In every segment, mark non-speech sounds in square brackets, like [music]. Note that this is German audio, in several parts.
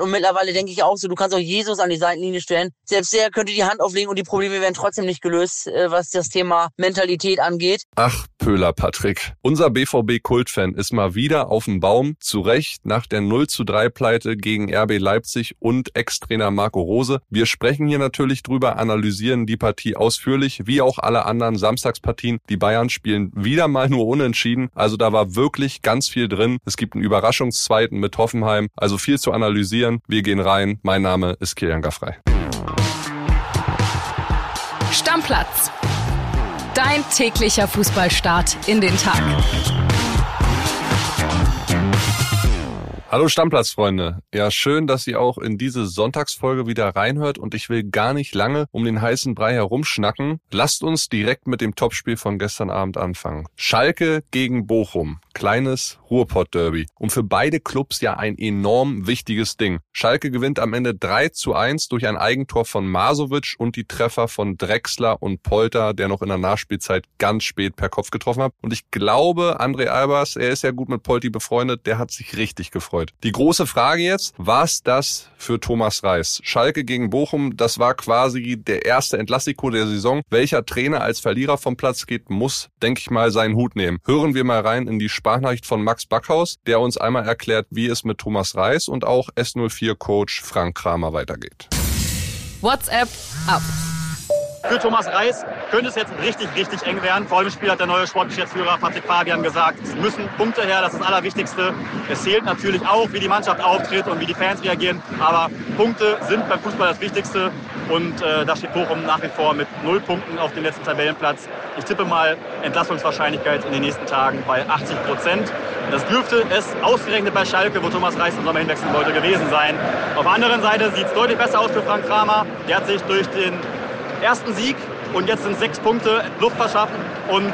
Und mittlerweile denke ich auch so, du kannst auch Jesus an die Seitenlinie stellen. Selbst der könnte die Hand auflegen und die Probleme werden trotzdem nicht gelöst, äh, was das Thema Mentalität angeht. Ach, Pöhler Patrick. Unser BVB-Kultfan ist mal wieder auf dem Baum, zu Recht nach der 0 zu 3 Pleite gegen RB Leipzig und Ex-Trainer Marco Rose. Wir sprechen hier natürlich drüber, analysieren die Partie ausführlich, wie auch alle anderen Samstagspartien. Die Bayern spielen wieder mal nur unentschieden, also da war wirklich ganz viel drin. Es gibt einen Überraschungszweiten mit Hoffenheim, also viel zu analysieren. Wir gehen rein. Mein Name ist Kilian Gaffrey. Stammplatz. Dein täglicher Fußballstart in den Tag. Hallo Stammplatzfreunde. Ja, schön, dass ihr auch in diese Sonntagsfolge wieder reinhört und ich will gar nicht lange um den heißen Brei herumschnacken. Lasst uns direkt mit dem Topspiel von gestern Abend anfangen. Schalke gegen Bochum. Kleines Ruhrpott-Derby. Und für beide Clubs ja ein enorm wichtiges Ding. Schalke gewinnt am Ende 3 zu 1 durch ein Eigentor von Masovic und die Treffer von Drexler und Polter, der noch in der Nachspielzeit ganz spät per Kopf getroffen hat. Und ich glaube, André Albers, er ist ja gut mit Polti befreundet, der hat sich richtig gefreut. Die große Frage jetzt, was das für Thomas Reis? Schalke gegen Bochum, das war quasi der erste Entlassiko der Saison. Welcher Trainer als Verlierer vom Platz geht, muss, denke ich mal, seinen Hut nehmen. Hören wir mal rein in die Sprachnachricht von Max Backhaus, der uns einmal erklärt, wie es mit Thomas Reis und auch S04-Coach Frank Kramer weitergeht. WhatsApp ab. Für Thomas Reis könnte es jetzt richtig, richtig eng werden. Vor dem Spiel hat der neue Sportgeschäftsführer Patrick Fabian gesagt, es müssen Punkte her, das ist das Allerwichtigste. Es zählt natürlich auch, wie die Mannschaft auftritt und wie die Fans reagieren. Aber Punkte sind beim Fußball das Wichtigste. Und äh, da steht Bochum nach wie vor mit null Punkten auf dem letzten Tabellenplatz. Ich tippe mal Entlassungswahrscheinlichkeit in den nächsten Tagen bei 80 Prozent. Das dürfte es ausgerechnet bei Schalke, wo Thomas Reis im Sommer hinwechseln wollte, gewesen sein. Auf der anderen Seite sieht es deutlich besser aus für Frank Kramer. Der hat sich durch den ersten Sieg und jetzt sind sechs Punkte Luft verschaffen und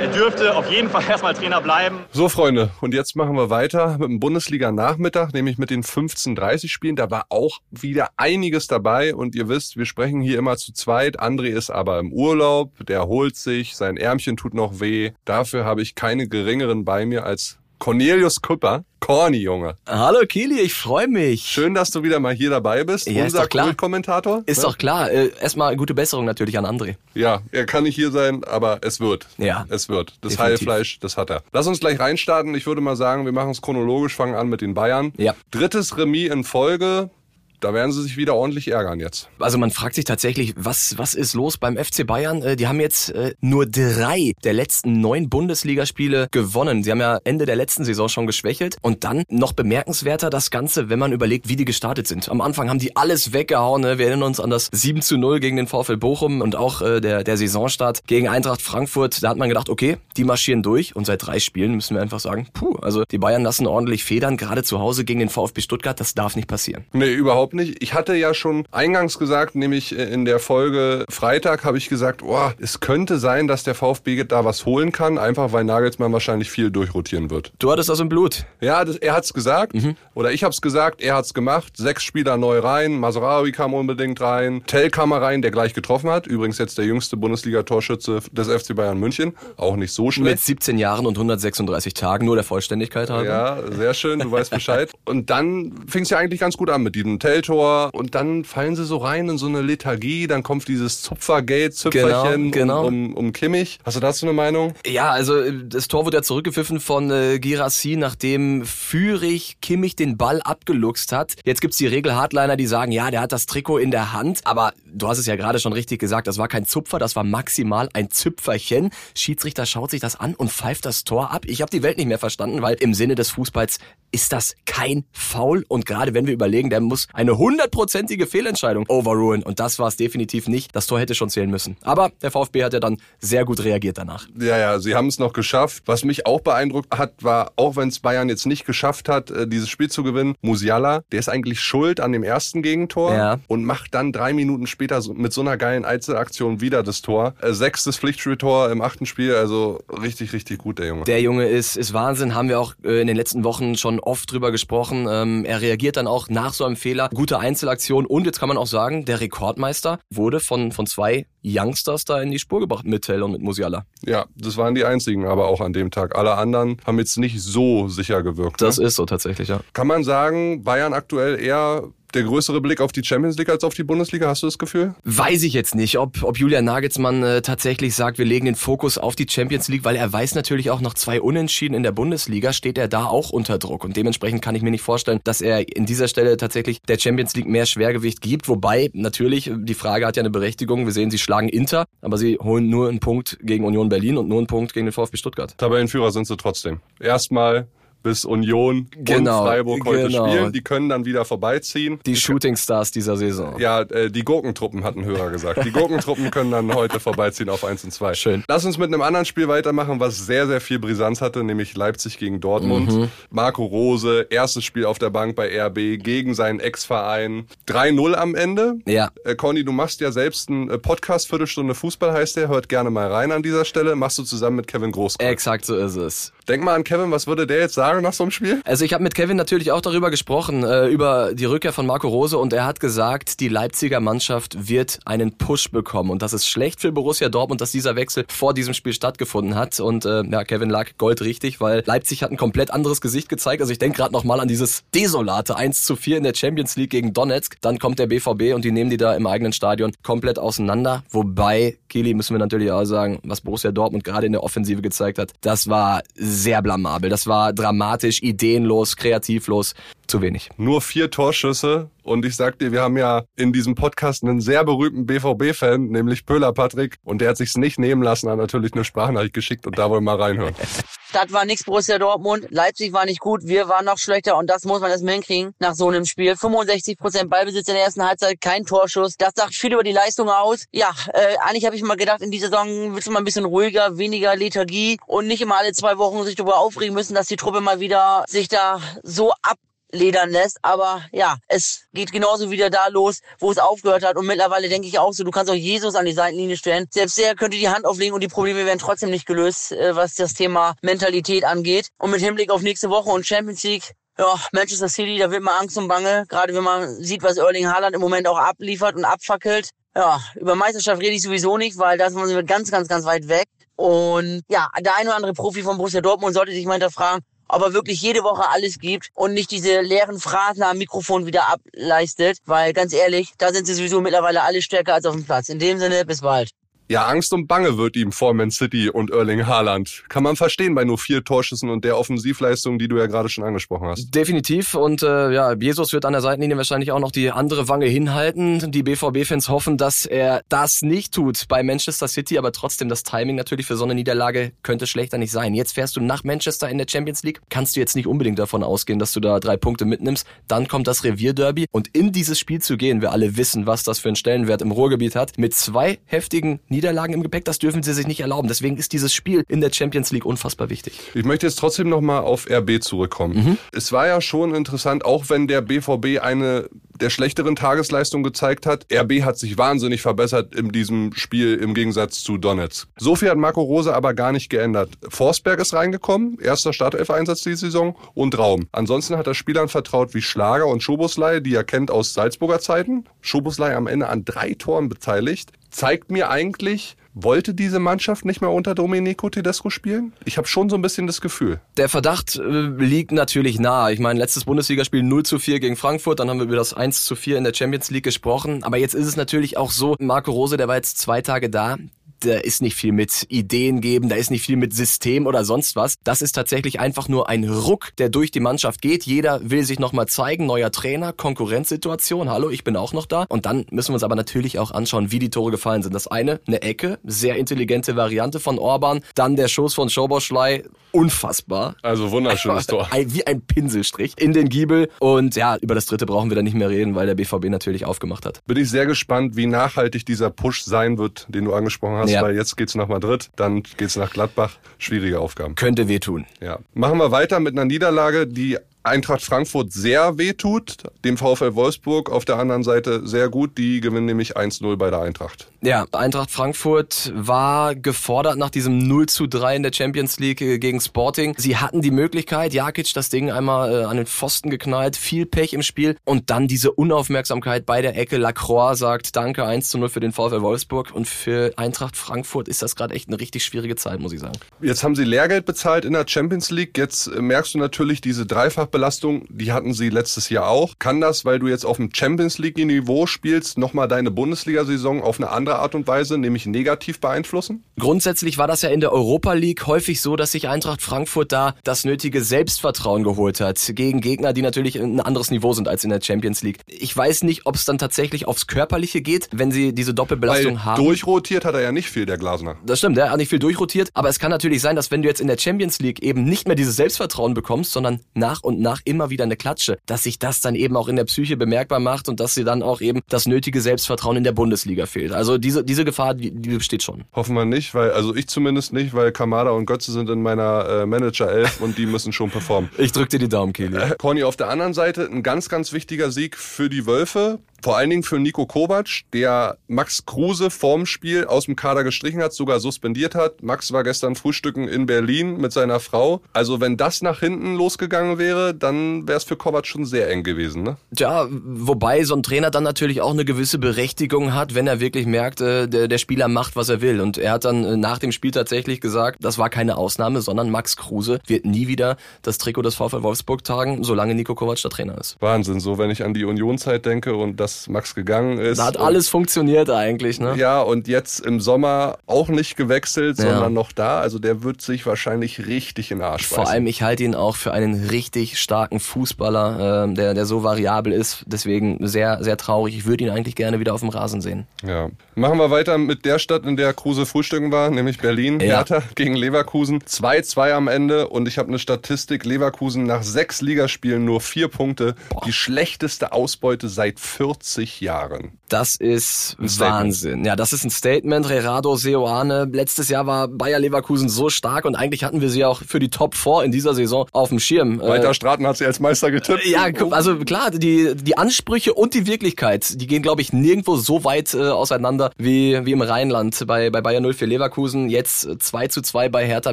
er dürfte auf jeden Fall [laughs] erstmal Trainer bleiben. So, Freunde, und jetzt machen wir weiter mit dem Bundesliga-Nachmittag, nämlich mit den 15:30 Spielen. Da war auch wieder einiges dabei und ihr wisst, wir sprechen hier immer zu zweit. André ist aber im Urlaub, der holt sich, sein Ärmchen tut noch weh. Dafür habe ich keine geringeren bei mir als Cornelius Kupper. Corny, Junge. Hallo Kili, ich freue mich. Schön, dass du wieder mal hier dabei bist. Ja, unser doch klar. Kommentator. Ist doch klar. Äh, erstmal gute Besserung natürlich an André. Ja, er kann nicht hier sein, aber es wird. Ja. Es wird. Das Definitiv. Heilfleisch, das hat er. Lass uns gleich reinstarten. Ich würde mal sagen, wir machen es chronologisch, fangen an mit den Bayern. Ja. Drittes Remis in Folge. Da werden sie sich wieder ordentlich ärgern jetzt. Also man fragt sich tatsächlich, was, was ist los beim FC Bayern? Äh, Die haben jetzt äh, nur drei der letzten neun Bundesligaspiele gewonnen. Sie haben ja Ende der letzten Saison schon geschwächelt. Und dann noch bemerkenswerter das Ganze, wenn man überlegt, wie die gestartet sind. Am Anfang haben die alles weggehauen. Ne? Wir erinnern uns an das 7 zu 0 gegen den VfL Bochum und auch äh, der, der Saisonstart gegen Eintracht Frankfurt. Da hat man gedacht, okay, die marschieren durch. Und seit drei Spielen müssen wir einfach sagen, puh, also die Bayern lassen ordentlich Federn, gerade zu Hause gegen den VfB Stuttgart. Das darf nicht passieren. Nee, überhaupt nicht. Ich hatte ja schon eingangs gesagt, nämlich äh, in der Folge Freitag habe ich gesagt, oh, es könnte sein, dass der VfB da was holen kann, einfach weil Nagelsmann wahrscheinlich viel durchrotieren wird. Du hattest das im Blut. Ja, das, er hat's gesagt oder ich hab's gesagt, er hat's gemacht. Sechs Spieler neu rein, Masraoui kam unbedingt rein, Tell kam rein, der gleich getroffen hat. Übrigens jetzt der jüngste Bundesliga-Torschütze des FC Bayern München, auch nicht so Mit schlecht. 17 Jahren und 136 Tagen, nur der Vollständigkeit halber. Ja, sehr schön, du weißt Bescheid. Und dann fing's ja eigentlich ganz gut an mit diesem Tell-Tor und dann fallen sie so rein in so eine Lethargie, dann kommt dieses Zupfergate, Züpferchen Genau, genau. Um, um, um Kimmich. Hast du dazu eine Meinung? Ja, also äh, das Tor wurde ja zurückgepfiffen von äh, Girassi, nachdem Führig Kimmich den Ball abgeluchst hat. Jetzt gibt's die Regel-Hardliner, die sagen, ja, der hat das Trikot in der Hand. Aber du hast es ja gerade schon richtig gesagt, das war kein Zupfer, das war maximal ein Züpferchen. Schiedsrichter schaut sich das an und pfeift das Tor ab. Ich habe die Welt nicht mehr verstanden, weil im Sinne des Fußballs ist das kein Foul. Und gerade wenn wir überlegen, der muss eine hundertprozentige Fehlentscheidung overrulen. Und das war es definitiv nicht. Das Tor hätte schon zählen müssen. Aber der VfB hat ja dann sehr gut reagiert danach. Ja, ja, sie haben es noch geschafft. Was mich auch beeindruckt hat, war, auch wenn es Bayern jetzt nicht geschafft hat, äh, dieses Spiel zu gewinnen, Musiala, der ist eigentlich schuld an dem ersten Gegentor Ja. und macht dann drei Minuten später mit so einer geilen Einzelaktion wieder das Tor. Äh, Sechstes Pflichtspieltor im achten Spiel, also richtig, richtig gut, der Junge. Der Junge ist, ist Wahnsinn, haben wir auch äh, in den letzten Wochen schon oft drüber gesprochen. Ähm, er reagiert dann auch nach so einem Fehler gute Einzelaktion und jetzt kann man auch sagen, der Rekordmeister wurde von, von zwei Youngsters da in die Spur gebracht mit Tell und mit Musiala. Ja, das waren die einzigen, aber auch an dem Tag. Alle anderen haben jetzt nicht so sicher gewirkt. Das ne? ist so tatsächlich, ja. Kann man sagen, Bayern aktuell eher der größere Blick auf die Champions League als auf die Bundesliga, hast du das Gefühl? Weiß ich jetzt nicht, ob, ob Julian Nagelsmann äh, tatsächlich sagt, wir legen den Fokus auf die Champions League, weil er weiß natürlich auch nach zwei Unentschieden in der Bundesliga steht er da auch unter Druck und dementsprechend kann ich mir nicht vorstellen, dass er in dieser Stelle tatsächlich der Champions League mehr Schwergewicht gibt, wobei natürlich die Frage hat ja eine Berechtigung. Wir sehen, sie schlagen Inter, aber sie holen nur einen Punkt gegen Union Berlin und nur einen Punkt gegen den VfB Stuttgart. Tabellenführer sind sie trotzdem. Erstmal bis Union Genau, und Freiburg heute genau. spielen. Die können dann wieder vorbeiziehen. Die Shooting Stars dieser Saison. Ja, äh, die Gurkentruppen hatten Hörer gesagt. Die Gurkentruppen können dann heute vorbeiziehen auf 1 und 2. Schön. Lass uns mit einem anderen Spiel weitermachen, was sehr, sehr viel Brisanz hatte, nämlich Leipzig gegen Dortmund. Marco Rose, erstes Spiel auf der Bank bei RB gegen seinen Ex-Verein. 3-0 am Ende. Ja. Äh, Conny, du machst ja selbst einen äh, Podcast, Viertelstunde Fußball heißt der. Hört gerne mal rein an dieser Stelle. Machst du zusammen mit Kevin Großkreuz. Exakt so ist es. Denk mal an Kevin, was würde der jetzt sagen nach so einem Spiel? Also ich habe mit Kevin natürlich auch darüber gesprochen, äh, über die Rückkehr von Marco Rose und er hat gesagt, die Leipziger Mannschaft wird einen Push bekommen und das ist schlecht für Borussia Dortmund, dass dieser Wechsel vor diesem Spiel stattgefunden hat und äh, ja, Kevin lag goldrichtig, weil Leipzig hat ein komplett anderes Gesicht gezeigt. Also ich denke gerade nochmal an dieses desolate 1 zu 4 in der Champions League gegen Donetsk. Dann kommt der BVB und die nehmen die da im eigenen Stadion komplett auseinander. Wobei, Kili, müssen wir natürlich auch sagen, was Borussia Dortmund gerade in der Offensive gezeigt hat, das war sehr blamabel. Das war dramatisch, ideenlos, kreativlos. Zu wenig. Nur vier Torschüsse. Und ich sag dir, wir haben ja in diesem Podcast einen sehr berühmten BVB-Fan, nämlich Pöhler Patrick. Und der hat sich's nicht nehmen lassen, hat natürlich eine Sprachnachricht geschickt und da wollen wir mal reinhören. [laughs] Das war nix Borussia Dortmund. Leipzig war nicht gut. Wir waren noch schlechter. Und das muss man erstmal hinkriegen nach so einem Spiel. 65% Ballbesitz in der ersten Halbzeit, kein Torschuss. Das sagt viel über die Leistung aus. Ja, äh, eigentlich habe ich mal gedacht, in dieser Saison wird es mal ein bisschen ruhiger, weniger Lethargie und nicht immer alle zwei Wochen sich darüber aufregen müssen, dass die Truppe mal wieder sich da so ab ledern lässt. Aber ja, es geht genauso wieder da los, wo es aufgehört hat. Und mittlerweile denke ich auch so, du kannst auch Jesus an die Seitenlinie stellen. Selbst der könnte die Hand auflegen und die Probleme werden trotzdem nicht gelöst, äh, was das Thema Mentalität angeht. Und mit Hinblick auf nächste Woche und Champions League, ja, Manchester City, da wird man Angst und Bange. Gerade wenn man sieht, was Erling Haaland im Moment auch abliefert und abfackelt. Ja, über Meisterschaft rede ich sowieso nicht, weil da sind wir ganz, ganz, ganz weit weg. Und ja, der ein oder andere Profi von Borussia Dortmund sollte sich mal hinterfragen, ob er wirklich jede Woche alles gibt und nicht diese leeren Phrasen am Mikrofon wieder ableistet. Weil ganz ehrlich, da sind sie sowieso mittlerweile alle stärker als auf dem Platz. In dem Sinne, bis bald. Ja, Angst und Bange wird ihm vor Man City und Erling Haaland. Kann man verstehen bei nur vier Torschüssen und der Offensivleistung, die du ja gerade schon angesprochen hast. Definitiv. Und äh, ja, Jesus wird an der Seitenlinie wahrscheinlich auch noch die andere Wange hinhalten. Die BVB-Fans hoffen, dass er das nicht tut bei Manchester City, aber trotzdem das Timing natürlich für so eine Niederlage könnte schlechter nicht sein. Jetzt fährst du nach Manchester in der Champions League, kannst du jetzt nicht unbedingt davon ausgehen, dass du da drei Punkte mitnimmst. Dann kommt das Revierderby und in dieses Spiel zu gehen, wir alle wissen, was das für einen Stellenwert im Ruhrgebiet hat, mit zwei heftigen Niederlagen im Gepäck, das dürfen sie sich nicht erlauben. Deswegen ist dieses Spiel in der Champions League unfassbar wichtig. Ich möchte jetzt trotzdem nochmal auf RB zurückkommen. Es war ja schon interessant, auch wenn der BVB eine der schlechteren Tagesleistungen gezeigt hat. RB hat sich wahnsinnig verbessert in diesem Spiel im Gegensatz zu Donetsk. So viel hat Marco Rose aber gar nicht geändert. Forsberg ist reingekommen, erster Startelf-Einsatz diese Saison und Raum. Ansonsten hat er Spielern vertraut wie Schlager und Schoboslei, die er kennt aus Salzburger Zeiten. Schoboslei am Ende an drei Toren beteiligt. Zeigt mir eigentlich, wollte diese Mannschaft nicht mehr unter Domenico Tedesco spielen? Ich habe schon so ein bisschen das Gefühl. Der Verdacht äh, liegt natürlich nahe. Ich meine, letztes Bundesligaspiel 0 zu 4 gegen Frankfurt, dann haben wir über das 1 zu 4 in der Champions League gesprochen. Aber jetzt ist es natürlich auch so, Marco Rose, der war jetzt zwei Tage da, da ist nicht viel mit Ideen geben, da ist nicht viel mit System oder sonst was. Das ist tatsächlich einfach nur ein Ruck, der durch die Mannschaft geht. Jeder will sich nochmal zeigen, neuer Trainer, Konkurrenzsituation, hallo, ich bin auch noch da. Und dann müssen wir uns aber natürlich auch anschauen, wie die Tore gefallen sind. Das eine, eine Ecke, sehr intelligente Variante von Orban, dann der Schuss von Schoboschlei, unfassbar. Also wunderschönes [laughs] Tor. Wie ein Pinselstrich in den Giebel. Und ja, über das dritte brauchen wir da nicht mehr reden, weil der BVB natürlich aufgemacht hat. Bin ich sehr gespannt, wie nachhaltig dieser Push sein wird, den du angesprochen hast, Ja. weil jetzt geht's nach Madrid, dann geht's nach Gladbach. Schwierige Aufgaben. Könnte wehtun. Ja. Machen wir weiter mit einer Niederlage, die Eintracht Frankfurt sehr wehtut, dem VfL Wolfsburg auf der anderen Seite sehr gut. Die gewinnen nämlich 1-0 bei der Eintracht. Ja, Eintracht Frankfurt war gefordert nach diesem 0 zu 3 in der Champions League äh, gegen Sporting. Sie hatten die Möglichkeit, Jakic das Ding einmal äh, an den Pfosten geknallt, viel Pech im Spiel und dann diese Unaufmerksamkeit bei der Ecke. Lacroix sagt Danke 1 zu 0 für den VfL Wolfsburg und für Eintracht Frankfurt ist das gerade echt eine richtig schwierige Zeit, muss ich sagen. Jetzt haben sie Lehrgeld bezahlt in der Champions League. Jetzt äh, merkst du natürlich diese Dreifachbelastung, die hatten sie letztes Jahr auch. Kann das, weil du jetzt auf dem Champions League Niveau spielst, nochmal deine Bundesliga-Saison auf eine andere Art und Weise, nämlich negativ beeinflussen? Grundsätzlich war das ja in der Europa League häufig so, dass sich Eintracht Frankfurt da das nötige Selbstvertrauen geholt hat gegen Gegner, die natürlich ein anderes Niveau sind als in der Champions League. Ich weiß nicht, ob es dann tatsächlich aufs Körperliche geht, wenn sie diese Doppelbelastung weil haben. Durchrotiert hat er ja nicht viel, der Glasner. Das stimmt, er hat nicht viel durchrotiert, aber es kann natürlich sein, dass wenn du jetzt in der Champions League eben nicht mehr dieses Selbstvertrauen bekommst, sondern nach und nach immer wieder eine Klatsche, dass sich das dann eben auch in der Psyche bemerkbar macht und dass sie dann auch eben das nötige Selbstvertrauen in der Bundesliga fehlt. Also diese, diese Gefahr, die, die besteht schon. Hoffen wir nicht, weil, also ich zumindest nicht, weil Kamada und Götze sind in meiner äh, Manager 11 und die müssen schon performen. [laughs] Ich drück dir die Daumen, Kili. Äh, Conny, auf der anderen Seite ein ganz, ganz wichtiger Sieg für die Wölfe. Vor allen Dingen für Nico Kovac, der Max Kruse vorm Spiel aus dem Kader gestrichen hat, sogar suspendiert hat. Max war gestern frühstücken in Berlin mit seiner Frau. Also wenn das nach hinten losgegangen wäre, dann wäre es für Kovac schon sehr eng gewesen. Ne? Ja, wobei so ein Trainer dann natürlich auch eine gewisse Berechtigung hat, wenn er wirklich merkt, äh, der, der Spieler macht, was er will. Und er hat dann äh, nach dem Spiel tatsächlich gesagt, das war keine Ausnahme, sondern Max Kruse wird nie wieder das Trikot des VfL Wolfsburg tragen, solange Nico Kovac der Trainer ist. Wahnsinn, so wenn ich an die Unionzeit denke und das dass Max gegangen ist. Da hat alles funktioniert eigentlich, ne? Ja, und jetzt im Sommer auch nicht gewechselt, Ja. sondern noch da. Also der wird sich wahrscheinlich richtig in den Arsch Vor beißen. allem, ich halte ihn auch für einen richtig starken Fußballer, ähm, der, der so variabel ist. Deswegen sehr, sehr traurig. Ich würde ihn eigentlich gerne wieder auf dem Rasen sehen. Ja. Machen wir weiter mit der Stadt, in der Kruse frühstücken war, nämlich Berlin. Ja. Hertha gegen Leverkusen. 2-2 am Ende und ich habe eine Statistik. Leverkusen nach sechs Ligaspielen nur vier Punkte. Die schlechteste Ausbeute seit 40 Jahren. Das ist. Wahnsinn. Ja, das ist ein Statement. Rerado Seoane. Letztes Jahr war Bayer Leverkusen so stark und eigentlich hatten wir sie auch für die Top 4 in dieser Saison auf dem Schirm. Äh, Walter Straten hat sie als Meister getippt. Ja, also klar, die, die Ansprüche und die Wirklichkeit, die gehen, glaube ich, nirgendwo so weit äh, auseinander wie, wie im Rheinland bei, bei Bayern 04 Leverkusen. Jetzt äh, 2 zu 2 bei Hertha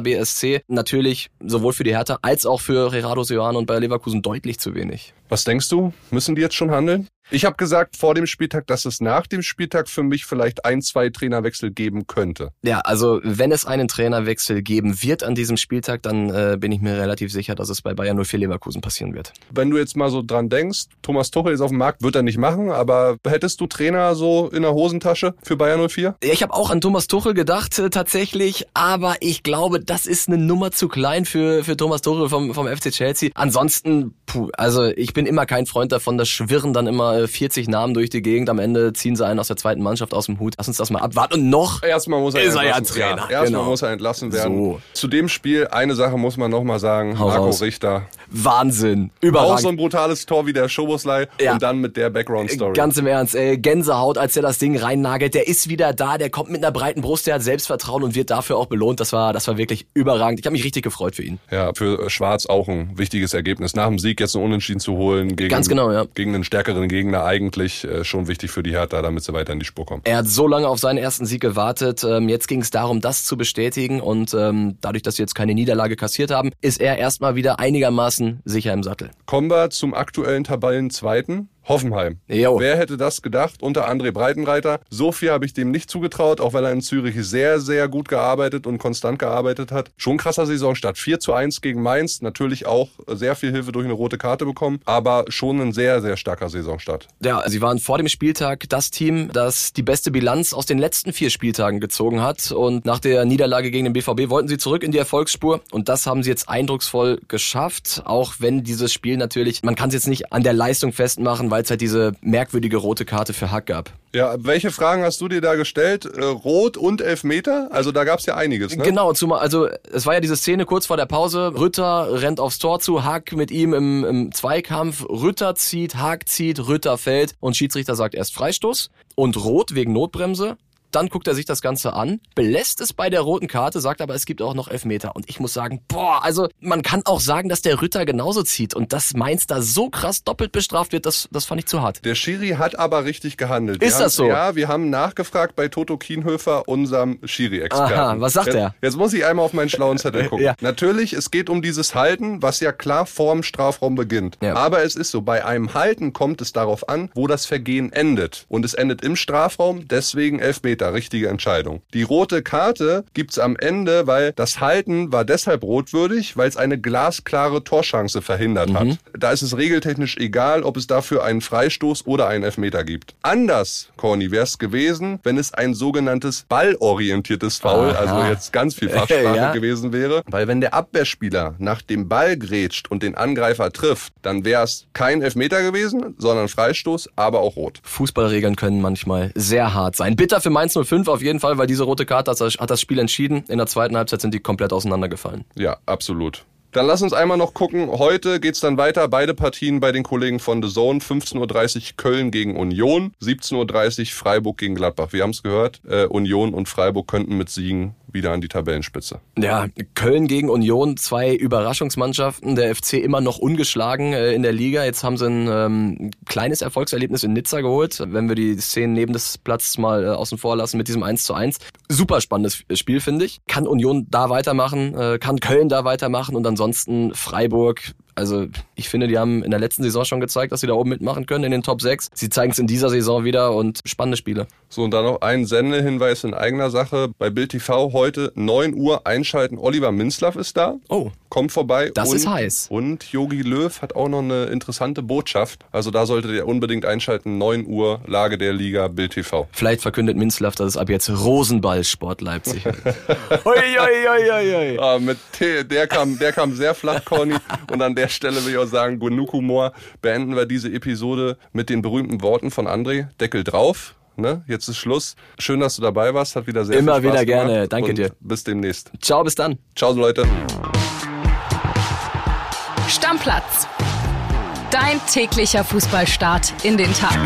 BSC. Natürlich sowohl für die Hertha als auch für Rerado Seoane und Bayer Leverkusen deutlich zu wenig. Was denkst du? Müssen die jetzt schon handeln? Ich habe gesagt vor dem Spieltag, dass es nach dem Spieltag für mich vielleicht ein, zwei Trainerwechsel geben könnte. Ja, also wenn es einen Trainerwechsel geben wird an diesem Spieltag, dann äh, bin ich mir relativ sicher, dass es bei Bayern 04 Leverkusen passieren wird. Wenn du jetzt mal so dran denkst, Thomas Tuchel ist auf dem Markt, wird er nicht machen, aber hättest du Trainer so in der Hosentasche für Bayern 04? Ja, ich habe auch an Thomas Tuchel gedacht äh, tatsächlich, aber ich glaube, das ist eine Nummer zu klein für, für Thomas Tuchel vom, vom FC Chelsea. Ansonsten, puh, also ich bin immer kein Freund davon, das schwirren dann immer äh, 40 Namen durch die Gegend. Am Ende ziehen sie einen aus der zweiten Mannschaft aus dem Hut. Lass uns das mal abwarten. Und noch Erstmal muss er Ist er ja Trainer, Ja, erstmal genau. muss er entlassen werden. So. Zu dem Spiel eine Sache muss man nochmal sagen. Hau Marco raus. Richter. Wahnsinn. Auch Überragend. so ein brutales Tor wie der Schoboslei Ja. und dann mit der Background-Story. Ganz im Ernst, ey, Gänsehaut, als er das Ding reinnagelt. Der ist wieder da, der kommt mit einer breiten Brust, der hat Selbstvertrauen und wird dafür auch belohnt. Das war, das war wirklich überragend. Ich habe mich richtig gefreut für ihn. Ja, für Schwarz auch ein wichtiges Ergebnis. Nach dem Sieg jetzt ein Unentschieden zu holen gegen, Ganz genau, ja. gegen einen stärkeren Gegner eigentlich äh, schon wichtig für die Hertha, damit sie weiter in die Spur kommen. Er hat so lange auf seinen ersten Sieg gewartet. Ähm, jetzt ging es darum, das zu bestätigen. Und ähm, dadurch, dass sie jetzt keine Niederlage kassiert haben, ist er erstmal wieder einigermaßen sicher im Sattel. Kommen wir zum aktuellen Tabellenzweiten. Hoffenheim. Jo. Wer hätte das gedacht? Unter André Breitenreiter. So viel habe ich dem nicht zugetraut, auch weil er in Zürich sehr, sehr gut gearbeitet und konstant gearbeitet hat. Schon krasser Saisonstart. 4 zu 1 gegen Mainz. Natürlich auch sehr viel Hilfe durch eine rote Karte bekommen, aber schon ein sehr, sehr starker Saisonstart. Ja, sie waren vor dem Spieltag das Team, das die beste Bilanz aus den letzten vier Spieltagen gezogen hat. Und nach der Niederlage gegen den BVB wollten sie zurück in die Erfolgsspur. Und das haben sie jetzt eindrucksvoll geschafft. Auch wenn dieses Spiel natürlich, man kann es jetzt nicht an der Leistung festmachen, weil es halt diese merkwürdige rote Karte für Hack gab. Ja, welche Fragen hast du dir da gestellt? Äh, Rot und Elfmeter? Also da gab es ja einiges, ne? Genau, zumal, also es war ja diese Szene kurz vor der Pause. Rütter rennt aufs Tor zu, Hack mit ihm im, im Zweikampf. Rütter zieht, Hack zieht, Rütter fällt und Schiedsrichter sagt erst Freistoß und Rot wegen Notbremse. Dann guckt er sich das Ganze an, belässt es bei der roten Karte, sagt aber, es gibt auch noch Elfmeter. Und ich muss sagen, boah, also man kann auch sagen, dass der Ritter genauso zieht und dass Mainz da so krass doppelt bestraft wird, das, das fand ich zu hart. Der Schiri hat aber richtig gehandelt. Ist wir das haben, so? Ja, wir haben nachgefragt bei Toto Kienhöfer, unserem Schiri-Experten. Aha, was sagt jetzt, er? Jetzt muss ich einmal auf meinen schlauen Zettel [laughs] gucken. Ja. Natürlich, es geht um dieses Halten, was ja klar vorm Strafraum beginnt. Ja. Aber es ist so, bei einem Halten kommt es darauf an, wo das Vergehen endet. Und es endet im Strafraum, deswegen Elfmeter, richtige Entscheidung. Die rote Karte gibt's am Ende, weil das Halten war deshalb rotwürdig, weil es eine glasklare Torschance verhindert Mhm. hat. Da ist es regeltechnisch egal, ob es dafür einen Freistoß oder einen Elfmeter gibt. Anders, Corny, wäre es gewesen, wenn es ein sogenanntes ballorientiertes Foul, Aha. also jetzt ganz viel [laughs] Fachsprache Ja. gewesen wäre. Weil wenn der Abwehrspieler nach dem Ball grätscht und den Angreifer trifft, dann wäre es kein Elfmeter gewesen, sondern Freistoß, aber auch rot. Fußballregeln können manchmal sehr hart sein. Bitter für Mainz 05 auf jeden Fall, weil diese rote Karte hat das, Spiel entschieden. In der zweiten Halbzeit sind die komplett auseinandergefallen. Ja, absolut. Dann lass uns einmal noch gucken. Heute geht's dann weiter. Beide Partien bei den Kollegen von The Zone. 15.30 Uhr Köln gegen Union. 17.30 Uhr Freiburg gegen Gladbach. Wir haben es gehört. Äh, Union und Freiburg könnten mit Siegen wieder an die Tabellenspitze. Ja, Köln gegen Union, zwei Überraschungsmannschaften. Der FC immer noch ungeschlagen äh, in der Liga. Jetzt haben sie ein ähm, kleines Erfolgserlebnis in Nizza geholt. Wenn wir die Szenen neben des Platzes mal äh, außen vor lassen mit diesem 1 zu 1. Super spannendes Spiel, finde ich. Kann Union da weitermachen, äh, kann Köln da weitermachen und ansonsten Freiburg. Also ich finde, die haben in der letzten Saison schon gezeigt, dass sie da oben mitmachen können in den Top 6. Sie zeigen es in dieser Saison wieder und spannende Spiele. So, und dann noch ein Sendehinweis in eigener Sache. Bei Bild TV heute 9 Uhr einschalten. Oliver Minzlaff ist da. Oh, Kommt vorbei. Das und, ist heiß. Und Yogi Löw hat auch noch eine interessante Botschaft. Also da solltet ihr unbedingt einschalten. 9 Uhr Lage der Liga Bild TV. vielleicht verkündet Minzlaff, dass es ab jetzt Rosenball Sport Leipzig [laughs] ui, ui, ui, ui, ui. Ah, mit T, der kam, der kam sehr flach, Conny. Und an der Stelle will ich auch sagen, genug Humor. Beenden wir diese Episode mit den berühmten Worten von André. Deckel drauf. Ne? Jetzt ist Schluss. Schön, dass du dabei warst. Hat wieder sehr Immer viel Spaß wieder gerne. gemacht. Danke Und dir. Bis demnächst. Ciao, bis dann. Ciao, Leute. Stammplatz. Dein täglicher Fußballstart in den Tag.